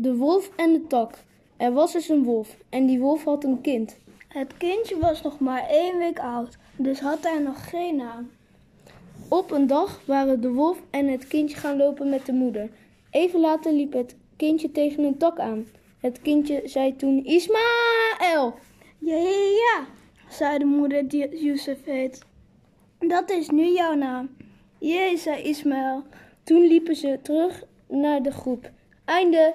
De wolf en de tak. Er was eens een wolf en die wolf had een kind. Het kindje was nog maar één week oud, dus had hij nog geen naam. Op een dag waren de wolf en het kindje gaan lopen met de moeder. Even later liep het kindje tegen een tak aan. Het kindje zei toen Ismaël. Ja, ja, ja, zei de moeder die Jozef heet. Dat is nu jouw naam. Jee, zei Ismaël. Toen liepen ze terug naar de groep. Einde.